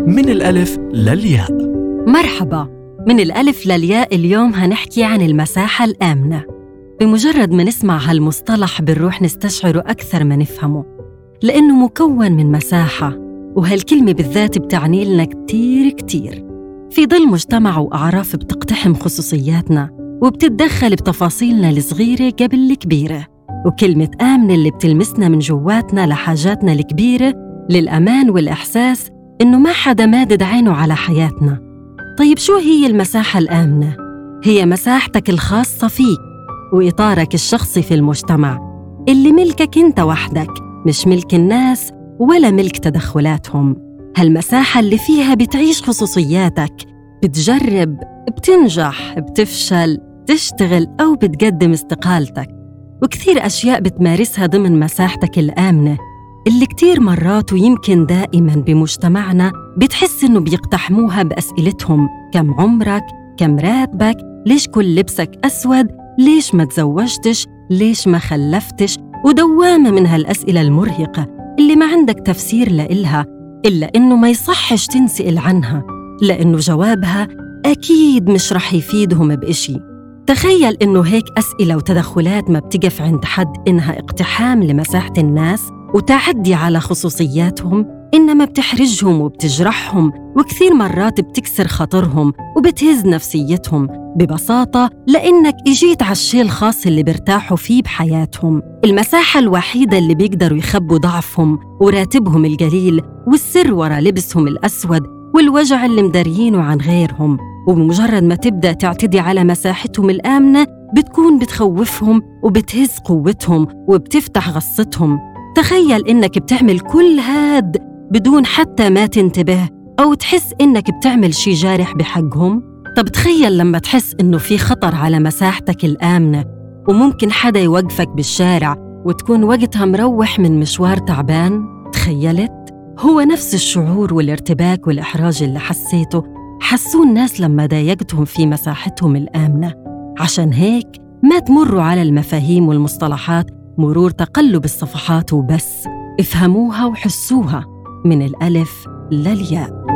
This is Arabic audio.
من الألف للياء مرحبا. من الألف للياء اليوم هنحكي عن المساحة الآمنة. بمجرد ما نسمع هالمصطلح بنروح نستشعره أكثر ما نفهمه لأنه مكون من مساحة وهالكلمة بالذات بتعني لنا كتير كتير. في ظل مجتمع وأعراف بتقتحم خصوصياتنا وبتتدخل بتفاصيلنا الصغيرة قبل الكبيرة وكلمة آمن اللي بتلمسنا من جواتنا لحاجاتنا الكبيرة للأمان والإحساس إنه ما حدا مادد عينه على حياتنا. طيب شو هي المساحة الآمنة؟ هي مساحتك الخاصة فيك وإطارك الشخصي في المجتمع اللي ملكك أنت وحدك مش ملك الناس ولا ملك تدخلاتهم. هالمساحة اللي فيها بتعيش خصوصياتك بتجرب بتنجح بتفشل تشتغل أو بتقدم استقالتك. وكثير أشياء بتمارسها ضمن مساحتك الآمنة. اللي كتير مرات ويمكن دائما بمجتمعنا بتحس إنه بيقتحموها بأسئلتهم كم عمرك؟ كم راتبك؟ ليش كل لبسك أسود؟ ليش ما تزوجتش؟ ليش ما خلفتش؟ ودوامة من هالأسئلة المرهقة اللي ما عندك تفسير لإلها إلا إنه ما يصحش تنسأل عنها لأنه جوابها أكيد مش رح يفيدهم بإشي تخيل إنه هيك أسئلة وتدخلات ما بتقف عند حد إنها اقتحام لمساحة الناس وتعدي على خصوصياتهم إنما بتحرجهم وبتجرحهم وكثير مرات بتكسر خاطرهم وبتهز نفسيتهم ببساطة لأنك إجيت على الشيء الخاص اللي بيرتاحوا فيه بحياتهم. المساحة الوحيدة اللي بيقدروا يخبوا ضعفهم وراتبهم القليل والسر ورا لبسهم الأسود والوجع اللي مداريينه عن غيرهم. وبمجرد ما تبدأ تعتدي على مساحتهم الآمنة بتكون بتخوفهم وبتهز قوتهم وبتفتح غصتهم. تخيل إنك بتعمل كل هاد بدون حتى ما تنتبه أو تحس إنك بتعمل شي جارح بحقهم. طب تخيل لما تحس إنه في خطر على مساحتك الآمنة وممكن حدا يوقفك بالشارع وتكون وقتها مروح من مشوار تعبان. تخيلت؟ هو نفس الشعور والارتباك والإحراج اللي حسيته حسوه الناس لما ضايقتهم في مساحتهم الآمنة. عشان هيك ما تمروا على المفاهيم والمصطلحات مرور تقلب الصفحات وبس. افهموها وحسوها من الألف للياء.